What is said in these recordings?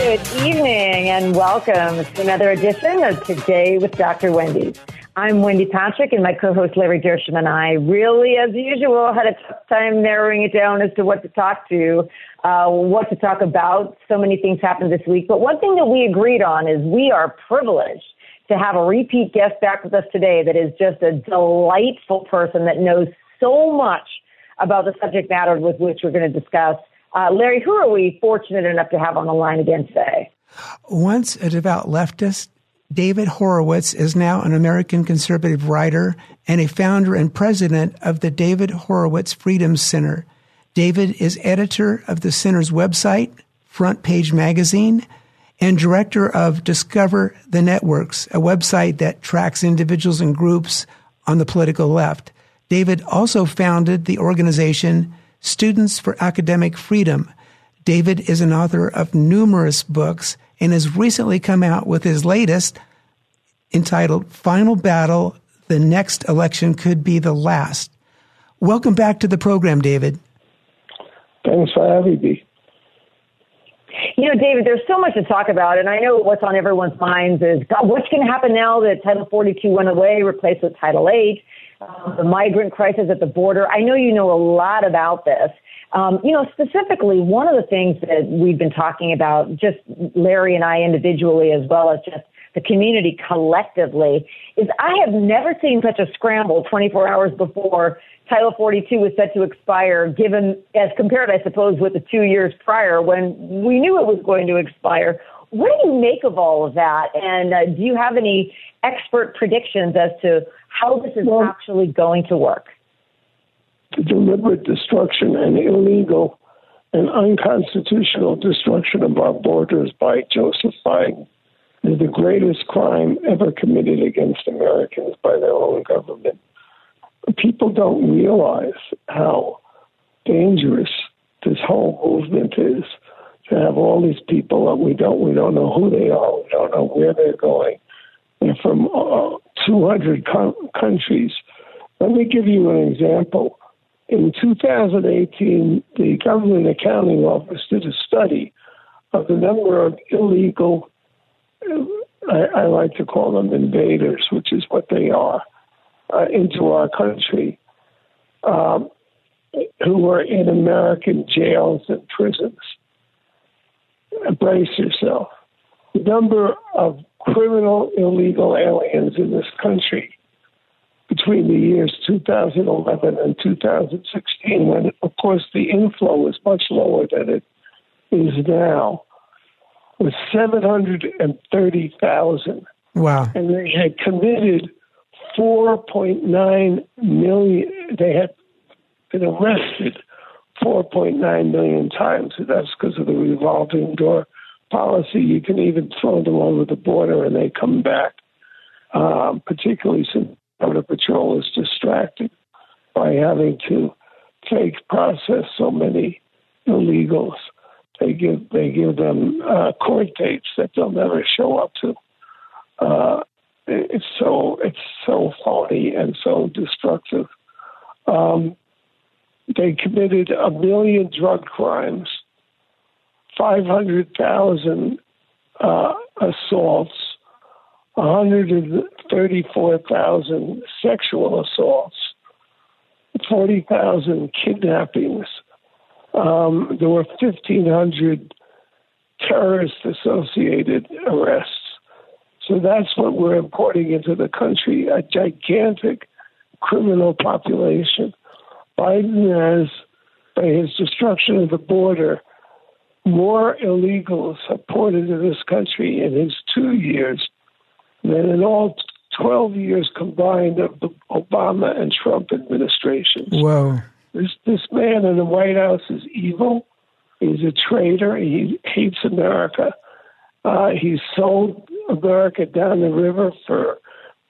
Good evening and welcome to another edition of Today with Dr. Wendy. I'm Wendy Patrick, and my co-host Larry Dershem and I really, as usual, had a tough time narrowing it down as to what to talk to, uh, what to talk about. So many things happened this week, but one thing that we agreed on is we are privileged to have a repeat guest back with us today that is just a delightful person that knows so much about the subject matter with which we're going to discuss. Uh, Larry, who are we fortunate enough to have on the line again today? Once a devout leftist, David Horowitz is now an American conservative writer and a founder and president of the David Horowitz Freedom Center. David is editor of the center's website, Front Page Magazine, and director of Discover the Networks, a website that tracks individuals and groups on the political left. David also founded the organization Students for Academic Freedom. David is an author of numerous books and has recently come out with his latest entitled Final Battle The Next Election Could Be the Last. Welcome back to the program, David. Thanks for having me. You know, David, there's so much to talk about, and I know what's on everyone's minds is God, what's going to happen now that Title 42 went away, replaced with Title 8, the migrant crisis at the border. I know you know a lot about this. Um, you know, specifically, one of the things that we've been talking about, just Larry and I individually, as well as just the community collectively, is I have never seen such a scramble 24 hours before Title 42 was set to expire, given as compared, I suppose, with the two years prior when we knew it was going to expire. What do you make of all of that? And uh, do you have any expert predictions as to how this is well, actually going to work? the deliberate destruction and illegal and unconstitutional destruction of our borders by Joseph Biden is the greatest crime ever committed against Americans by their own government. People don't realize how dangerous this whole movement is to have all these people that we don't we don't know who they are, we don't know where they're going. They're from uh, 200 co- countries. Let me give you an example. In 2018, the Government Accounting Office did a study of the number of illegal, I, I like to call them invaders, which is what they are, uh, into our country, um, who were in American jails and prisons. Brace yourself. The number of criminal illegal aliens in this country between the years 2011 and 2016, when, of course, the inflow was much lower than it is now, was 730,000. Wow. And they had committed 4.9 million, they had been arrested 4.9 million times. That's because of the revolving door policy. You can even throw them over the border and they come back, um, particularly since Border Patrol is distracted by having to fake process so many illegals. They give they give them uh, court dates that they'll never show up to. Uh, it's so it's so phony and so destructive. Um, they committed a million drug crimes, five hundred thousand uh, assaults, 134,000 sexual assaults, 40,000 kidnappings. Um, there were 1,500 terrorist associated arrests. So that's what we're importing into the country a gigantic criminal population. Biden has, by his destruction of the border, more illegals have poured into this country in his two years than in all 12 years combined of the Obama and Trump administrations. Whoa. This, this man in the White House is evil. He's a traitor. He hates America. Uh, he sold America down the river for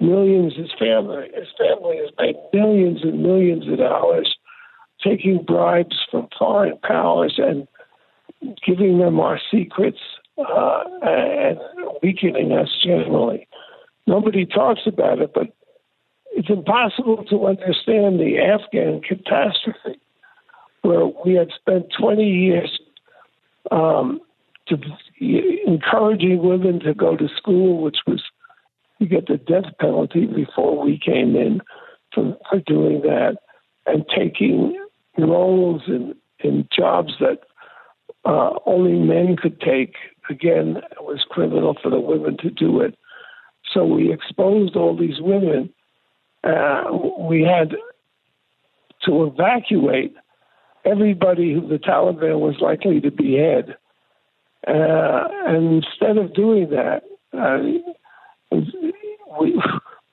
millions. His family, his family has made millions and millions of dollars, taking bribes from foreign powers and giving them our secrets uh, and weakening us generally. Nobody talks about it, but it's impossible to understand the Afghan catastrophe, where we had spent 20 years um, to, encouraging women to go to school, which was you get the death penalty before we came in for, for doing that, and taking roles in, in jobs that uh, only men could take. Again, it was criminal for the women to do it. So we exposed all these women. Uh, we had to evacuate everybody who the Taliban was likely to behead. Uh, and instead of doing that, uh, we,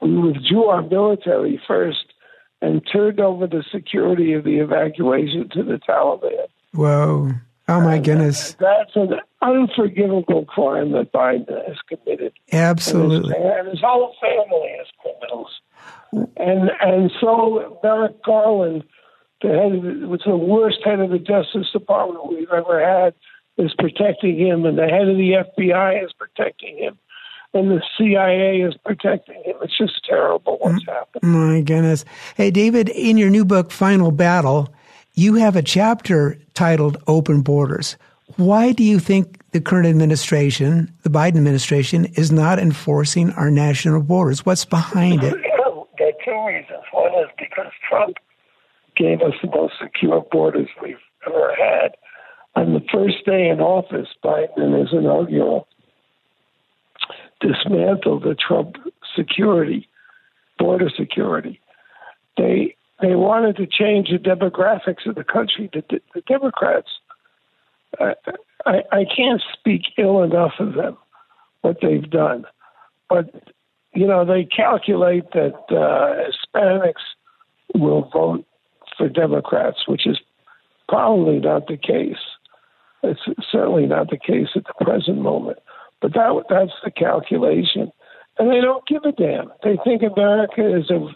we withdrew our military first and turned over the security of the evacuation to the Taliban. Whoa. Oh my goodness. That's an unforgivable crime that Biden has committed. Absolutely. And his, and his whole family is criminals. And and so Merrick Garland, the head of the, was the worst head of the Justice Department we've ever had, is protecting him, and the head of the FBI is protecting him, and the CIA is protecting him. It's just terrible what's mm, happened. My goodness. Hey, David, in your new book, Final Battle, you have a chapter titled Open Borders. Why do you think the current administration, the Biden administration, is not enforcing our national borders? What's behind it? There are two reasons. One is because Trump gave us the most secure borders we've ever had. On the first day in office, Biden his inaugural dismantled the Trump security, border security. They they wanted to change the demographics of the country. The, the Democrats, I, I, I can't speak ill enough of them, what they've done. But, you know, they calculate that uh, Hispanics will vote for Democrats, which is probably not the case. It's certainly not the case at the present moment. But that that's the calculation. And they don't give a damn. They think America is a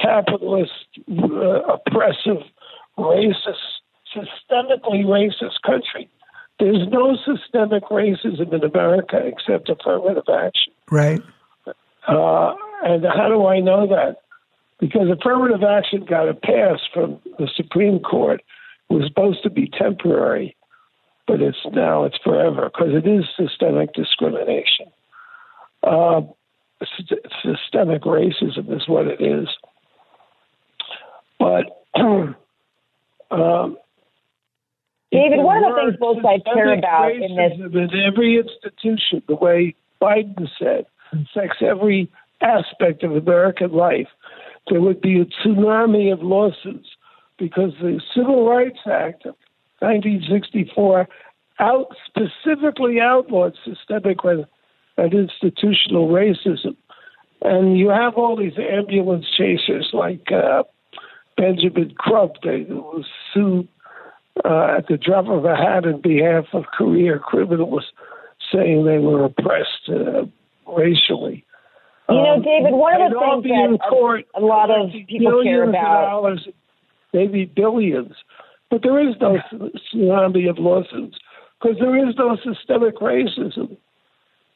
capitalist, uh, oppressive, racist, systemically racist country. There's no systemic racism in America except affirmative action. Right. Uh, and how do I know that? Because affirmative action got a pass from the Supreme Court. It was supposed to be temporary, but it's now it's forever because it is systemic discrimination. Uh, systemic racism is what it is. But um, David, one of the things both sides care about in this in every institution, the way Biden said, affects every aspect of American life. There would be a tsunami of lawsuits because the Civil Rights Act of 1964 out specifically outlawed systemic and institutional racism. And you have all these ambulance chasers like uh, Benjamin Crump they was sued uh, at the drop of a hat in behalf of career criminals, saying they were oppressed uh, racially. You know, um, David, one of the things that court, a lot of people care about dollars, maybe billions, but there is no tsunami of lawsuits because there is no systemic racism.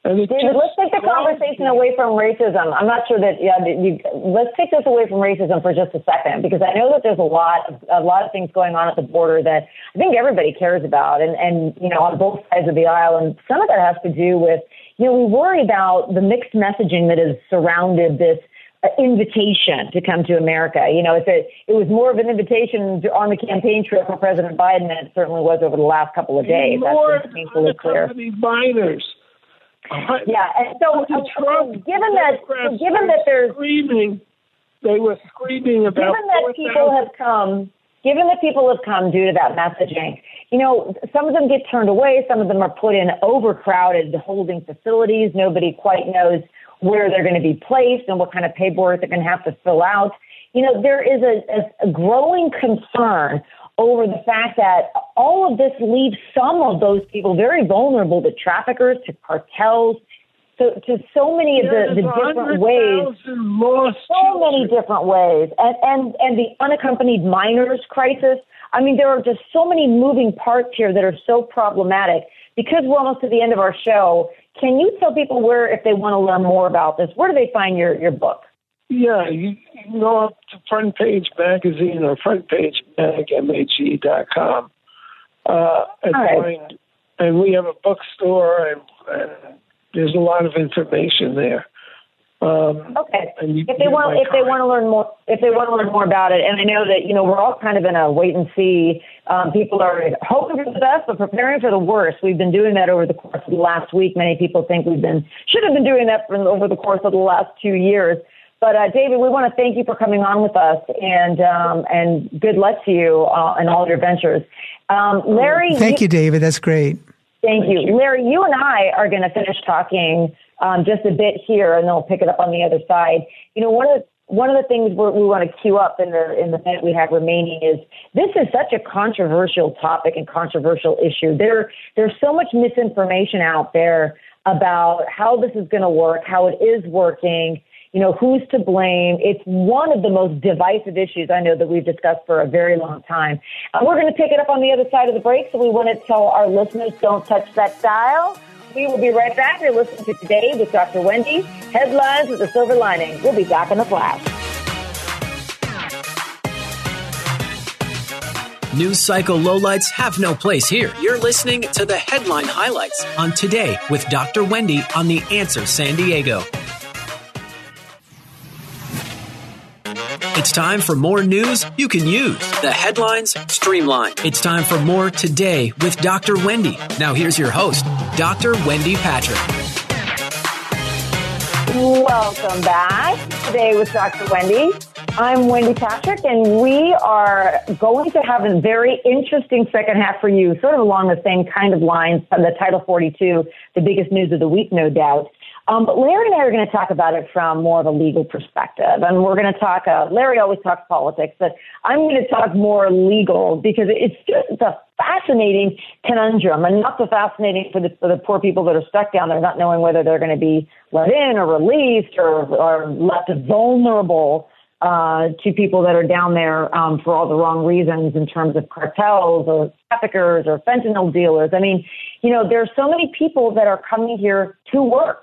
And David, let's take the conversation away from racism. I'm not sure that yeah. You, let's take this away from racism for just a second because I know that there's a lot of a lot of things going on at the border that I think everybody cares about, and and you know on both sides of the aisle, and some of that has to do with you know we worry about the mixed messaging that has surrounded this uh, invitation to come to America. You know, it's a, it was more of an invitation on the campaign trail for President Biden than it certainly was over the last couple of days. More That's painfully clear. minors. Yeah, and so, Trump, uh, given that, given that there's screaming, they were screaming about. Given that 4, people 000. have come, given that people have come due to that messaging, you know, some of them get turned away, some of them are put in overcrowded holding facilities. Nobody quite knows where they're going to be placed and what kind of paperwork they're going to have to fill out. You know, there is a, a growing concern over the fact that all of this leaves some of those people very vulnerable to traffickers, to cartels, to, to so many of the, the different ways. So many different ways. And, and, and the unaccompanied minors crisis. I mean, there are just so many moving parts here that are so problematic. Because we're almost to the end of our show, can you tell people where, if they want to learn more about this, where do they find your, your book? Yeah, you, you can go up to Front Page Magazine or Front Page Mag, M-A-G.com. Uh, and, right. find, and we have a bookstore, and, and there's a lot of information there. Um, okay. If they want, if they want to learn more, if they want to learn more about it, and I know that you know we're all kind of in a wait and see. Um, people are hoping for the best, but preparing for the worst. We've been doing that over the course of the last week. Many people think we've been should have been doing that for, over the course of the last two years. But uh, David, we want to thank you for coming on with us, and um, and good luck to you uh, in all your ventures. Um, Larry, thank you, David. That's great. Thank, thank you. you, Larry. You and I are going to finish talking um, just a bit here, and then we'll pick it up on the other side. You know, one of the one of the things we want to queue up in the in the minute we have remaining is this is such a controversial topic and controversial issue. There there's so much misinformation out there about how this is going to work, how it is working. You know, who's to blame? It's one of the most divisive issues I know that we've discussed for a very long time. And we're going to pick it up on the other side of the break, so we want to tell our listeners don't touch that dial. We will be right back. You're listening to Today with Dr. Wendy. Headlines with a silver lining. We'll be back in a flash. News cycle lowlights have no place here. You're listening to the headline highlights on Today with Dr. Wendy on The Answer San Diego. It's time for more news you can use. The headlines streamlined. It's time for more today with Dr. Wendy. Now here's your host, Dr. Wendy Patrick. Welcome back. Today with Dr. Wendy. I'm Wendy Patrick, and we are going to have a very interesting second half for you, sort of along the same kind of lines from the Title 42, the biggest news of the week, no doubt. Um, but Larry and I are going to talk about it from more of a legal perspective. And we're going to talk, uh, Larry always talks politics, but I'm going to talk more legal because it's just a fascinating conundrum and not so fascinating for the, for the poor people that are stuck down there, not knowing whether they're going to be let in or released or, or left vulnerable uh, to people that are down there um, for all the wrong reasons in terms of cartels or traffickers or fentanyl dealers. I mean, you know, there are so many people that are coming here to work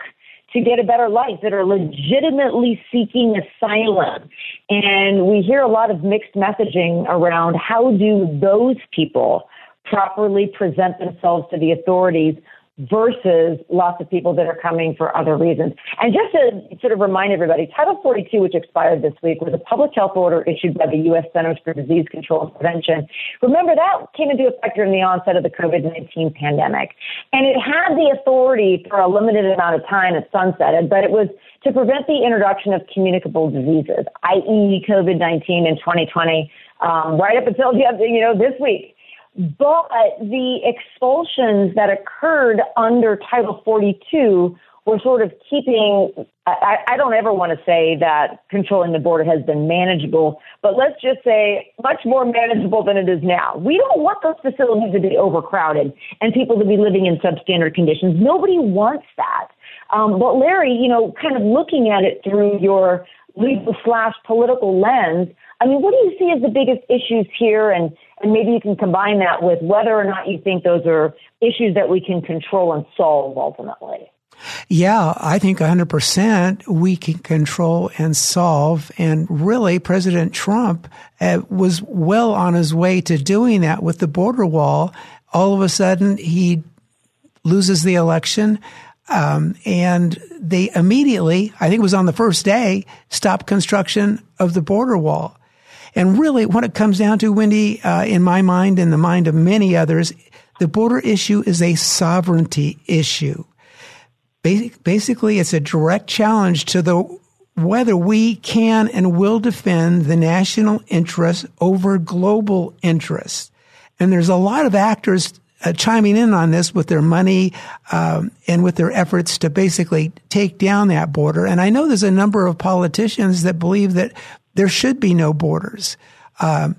to get a better life that are legitimately seeking asylum. And we hear a lot of mixed messaging around how do those people properly present themselves to the authorities versus lots of people that are coming for other reasons. And just to sort of remind everybody, Title 42, which expired this week, was a public health order issued by the U.S. Centers for Disease Control and Prevention. Remember, that came into effect during the onset of the COVID 19 pandemic. And it had the authority for a limited amount of time, it sunsetted, but it was to prevent the introduction of communicable diseases, i.e., COVID 19 in 2020, um, right up until you know, this week. But the expulsions that occurred under Title 42 were sort of keeping, I, I don't ever want to say that controlling the border has been manageable, but let's just say much more manageable than it is now. We don't want those facilities to be overcrowded and people to be living in substandard conditions. Nobody wants that. Um, but Larry, you know, kind of looking at it through your legal slash political lens, I mean, what do you see as the biggest issues here? And, and maybe you can combine that with whether or not you think those are issues that we can control and solve ultimately. Yeah, I think 100% we can control and solve. And really, President Trump uh, was well on his way to doing that with the border wall. All of a sudden, he loses the election. Um, and they immediately, I think it was on the first day, stopped construction of the border wall. And really, what it comes down to, Wendy, uh, in my mind and the mind of many others, the border issue is a sovereignty issue. Basically, it's a direct challenge to the whether we can and will defend the national interest over global interests. And there's a lot of actors uh, chiming in on this with their money um, and with their efforts to basically take down that border. And I know there's a number of politicians that believe that there should be no borders. Um,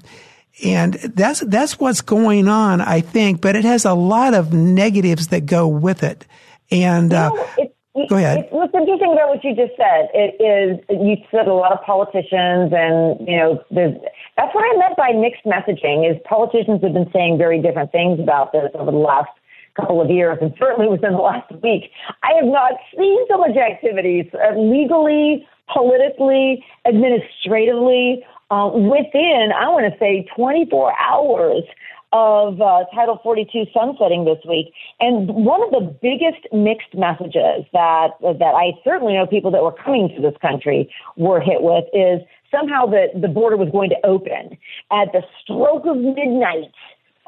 and that's that's what's going on, I think. But it has a lot of negatives that go with it. And uh, go ahead. It, what's interesting about what you just said it is you said a lot of politicians, and you know, that's what I meant by mixed messaging. Is politicians have been saying very different things about this over the last couple of years, and certainly within the last week. I have not seen so much activities uh, legally, politically, administratively uh, within, I want to say, 24 hours of uh, Title 42 sunsetting this week. And one of the biggest mixed messages that that I certainly know people that were coming to this country were hit with is somehow that the border was going to open at the stroke of midnight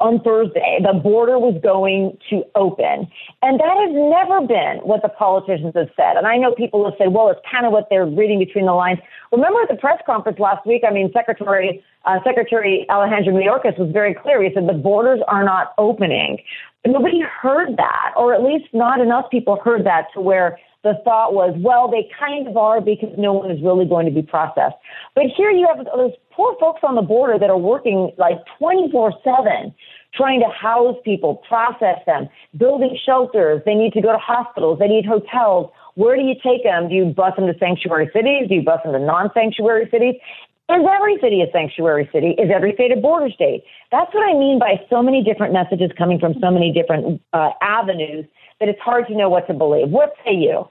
on Thursday, the border was going to open. And that has never been what the politicians have said. And I know people have said, well, it's kind of what they're reading between the lines. Remember at the press conference last week, I mean, Secretary, uh, Secretary Alejandro Mayorkas was very clear. He said the borders are not opening. But nobody heard that, or at least not enough people heard that to where the thought was, well, they kind of are because no one is really going to be processed. But here you have those poor folks on the border that are working like 24 7 trying to house people, process them, building shelters. They need to go to hospitals. They need hotels. Where do you take them? Do you bus them to sanctuary cities? Do you bus them to non-sanctuary cities? Is every city a sanctuary city? Is every state a border state? That's what I mean by so many different messages coming from so many different uh, avenues that it's hard to know what to believe. What say you?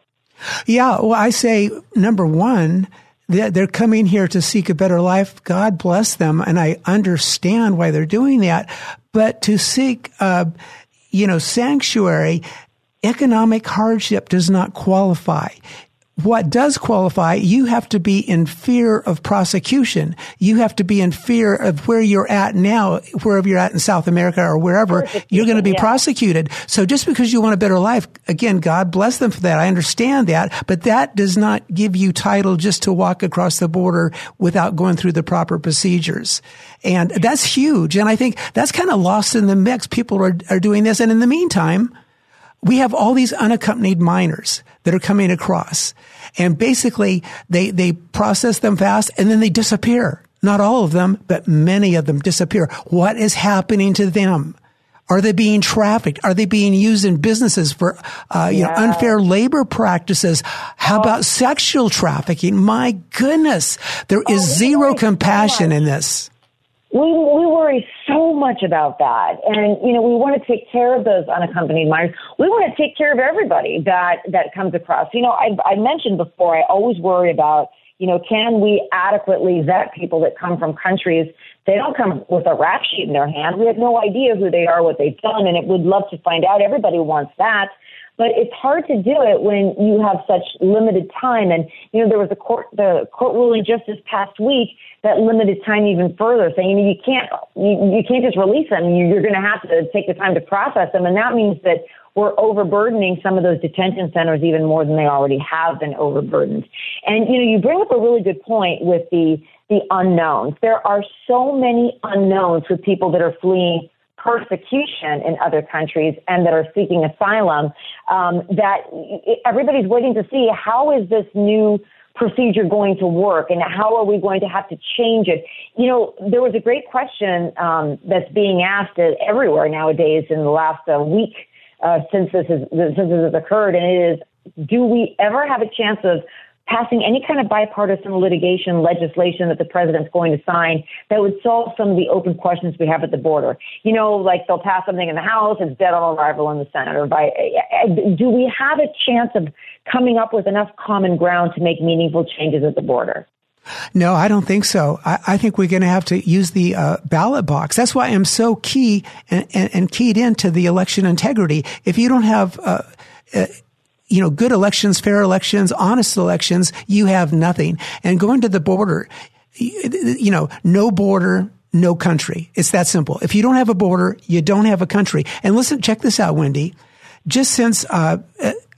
Yeah, well, I say number one, they're coming here to seek a better life. God bless them. And I understand why they're doing that. But to seek, uh, you know, sanctuary, economic hardship does not qualify what does qualify, you have to be in fear of prosecution. You have to be in fear of where you're at now, wherever you're at in South America or wherever, you're going to be yeah. prosecuted. So just because you want a better life, again, God bless them for that. I understand that, but that does not give you title just to walk across the border without going through the proper procedures. And that's huge. And I think that's kind of lost in the mix. People are, are doing this. And in the meantime, we have all these unaccompanied minors that are coming across. And basically they, they process them fast and then they disappear. Not all of them, but many of them disappear. What is happening to them? Are they being trafficked? Are they being used in businesses for, uh, you yeah. know, unfair labor practices? How oh. about sexual trafficking? My goodness, there is oh, zero compassion in this we we worry so much about that, and you know we want to take care of those unaccompanied minors. We want to take care of everybody that that comes across. You know, I, I mentioned before. I always worry about you know can we adequately vet people that come from countries they don't come with a rap sheet in their hand. We have no idea who they are, what they've done, and it would love to find out. Everybody wants that. But it's hard to do it when you have such limited time. And, you know, there was a court, the court ruling just this past week that limited time even further, saying you, can't you, you can't just release them. You, you're going to have to take the time to process them, and that means that we're overburdening some of those detention centers even more than they already have been overburdened. And you know, you bring up a really good point with the the unknowns. There are so many unknowns with people that are fleeing persecution in other countries and that are seeking asylum um, that everybody's waiting to see how is this new procedure going to work and how are we going to have to change it? You know, there was a great question um, that's being asked everywhere nowadays in the last uh, week uh, since this has since this has occurred, and it is: Do we ever have a chance of passing any kind of bipartisan litigation legislation that the president's going to sign that would solve some of the open questions we have at the border. You know, like they'll pass something in the House, it's dead on arrival in the Senate. Or by, do we have a chance of coming up with enough common ground to make meaningful changes at the border? No, I don't think so. I, I think we're going to have to use the uh, ballot box. That's why I'm so key and, and, and, keyed into the election integrity. If you don't have, uh, uh, you know, good elections, fair elections, honest elections, you have nothing. And going to the border, you know, no border, no country. It's that simple. If you don't have a border, you don't have a country. And listen, check this out, Wendy. Just since, uh,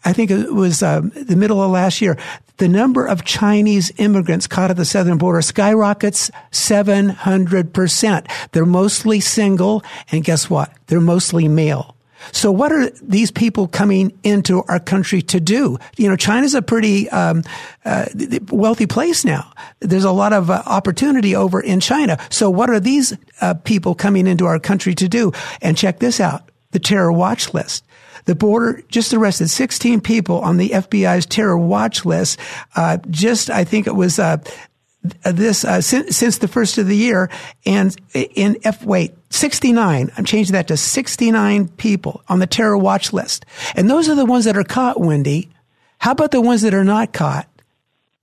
I think it was uh, the middle of last year, the number of Chinese immigrants caught at the southern border skyrockets 700%. They're mostly single, and guess what? They're mostly male. So what are these people coming into our country to do? You know, China's a pretty um, uh, wealthy place now. There's a lot of uh, opportunity over in China. So what are these uh, people coming into our country to do? And check this out. The terror watch list. The border just arrested 16 people on the FBI's terror watch list. Uh, just, I think it was, uh, this uh, since, since, the first of the year and in F wait 69 I'm changing that to 69 people on the terror watch list. And those are the ones that are caught Wendy. How about the ones that are not caught?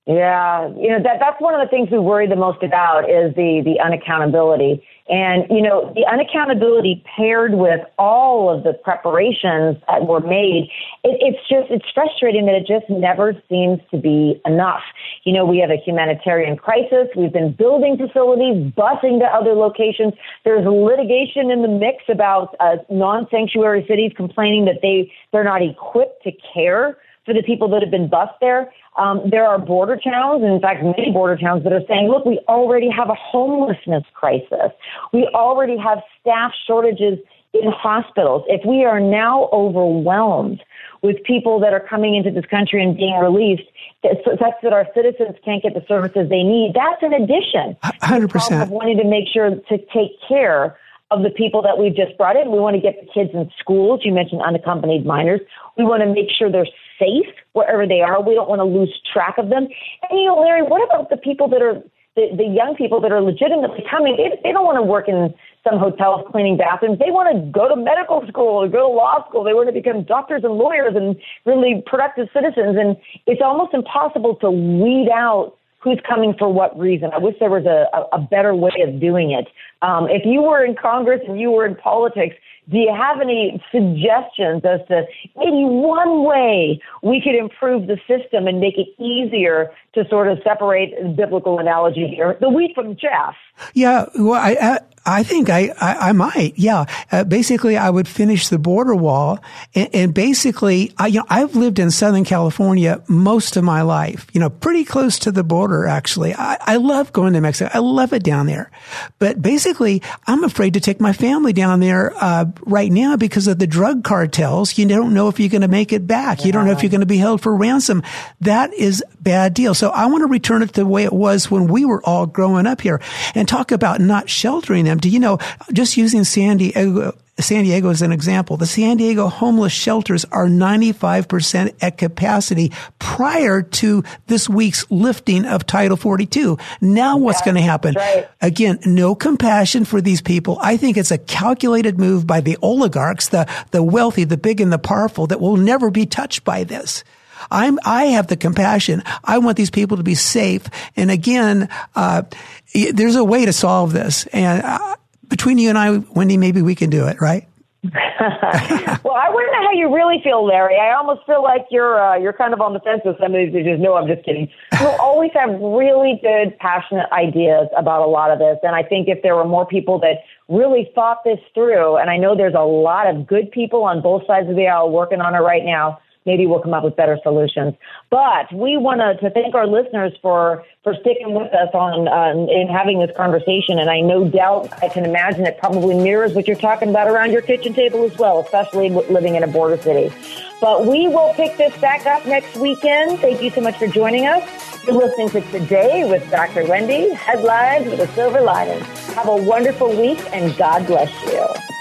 Yeah, you know that that's one of the things we worry the most about is the the unaccountability, and you know the unaccountability paired with all of the preparations that were made. It, it's just it's frustrating that it just never seems to be enough. You know, we have a humanitarian crisis. We've been building facilities, busing to other locations. There's litigation in the mix about uh, non-sanctuary cities complaining that they they're not equipped to care for the people that have been bused there. Um, there are border towns, and in fact, many border towns that are saying, look, we already have a homelessness crisis. We already have staff shortages in hospitals. If we are now overwhelmed with people that are coming into this country and being released, such that our citizens can't get the services they need, that's an addition. 100%. Of wanting to make sure to take care of the people that we've just brought in. We want to get the kids in schools. You mentioned unaccompanied minors. We want to make sure they're safe wherever they are. We don't want to lose track of them. And you know, Larry, what about the people that are the, the young people that are legitimately coming? They, they don't want to work in some hotels cleaning bathrooms. They want to go to medical school or go to law school. They want to become doctors and lawyers and really productive citizens. And it's almost impossible to weed out who's coming for what reason. I wish there was a, a, a better way of doing it. Um, if you were in Congress and you were in politics, do you have any suggestions as to maybe one way we could improve the system and make it easier to sort of separate the biblical analogy here, the wheat from chaff? Yeah, well, I, I think I, I, I might. Yeah. Uh, basically, I would finish the border wall and, and, basically, I, you know, I've lived in Southern California most of my life, you know, pretty close to the border, actually. I, I love going to Mexico. I love it down there. But basically, I'm afraid to take my family down there, uh, right now because of the drug cartels. You don't know if you're going to make it back. Yeah. You don't know if you're going to be held for ransom. That is bad deal. So I want to return it to the way it was when we were all growing up here and talk about not sheltering them. Do you know, just using San Diego, San Diego as an example, the San Diego homeless shelters are 95% at capacity prior to this week's lifting of Title 42. Now what's yeah, going to happen? Right. Again, no compassion for these people. I think it's a calculated move by the oligarchs, the, the wealthy, the big and the powerful that will never be touched by this. I'm, I have the compassion. I want these people to be safe. And again, uh, there's a way to solve this. And uh, between you and I, Wendy, maybe we can do it, right? well, I wouldn't know how you really feel, Larry. I almost feel like you're uh, you're kind of on the fence with some of these issues. No, I'm just kidding. You'll always have really good, passionate ideas about a lot of this, and I think if there were more people that really thought this through, and I know there's a lot of good people on both sides of the aisle working on it right now maybe we'll come up with better solutions. But we want to thank our listeners for for sticking with us on in having this conversation. And I no doubt I can imagine it probably mirrors what you're talking about around your kitchen table as well, especially living in a border city. But we will pick this back up next weekend. Thank you so much for joining us. You're listening to Today with Dr. Wendy, headlines with a silver lining. Have a wonderful week and God bless you.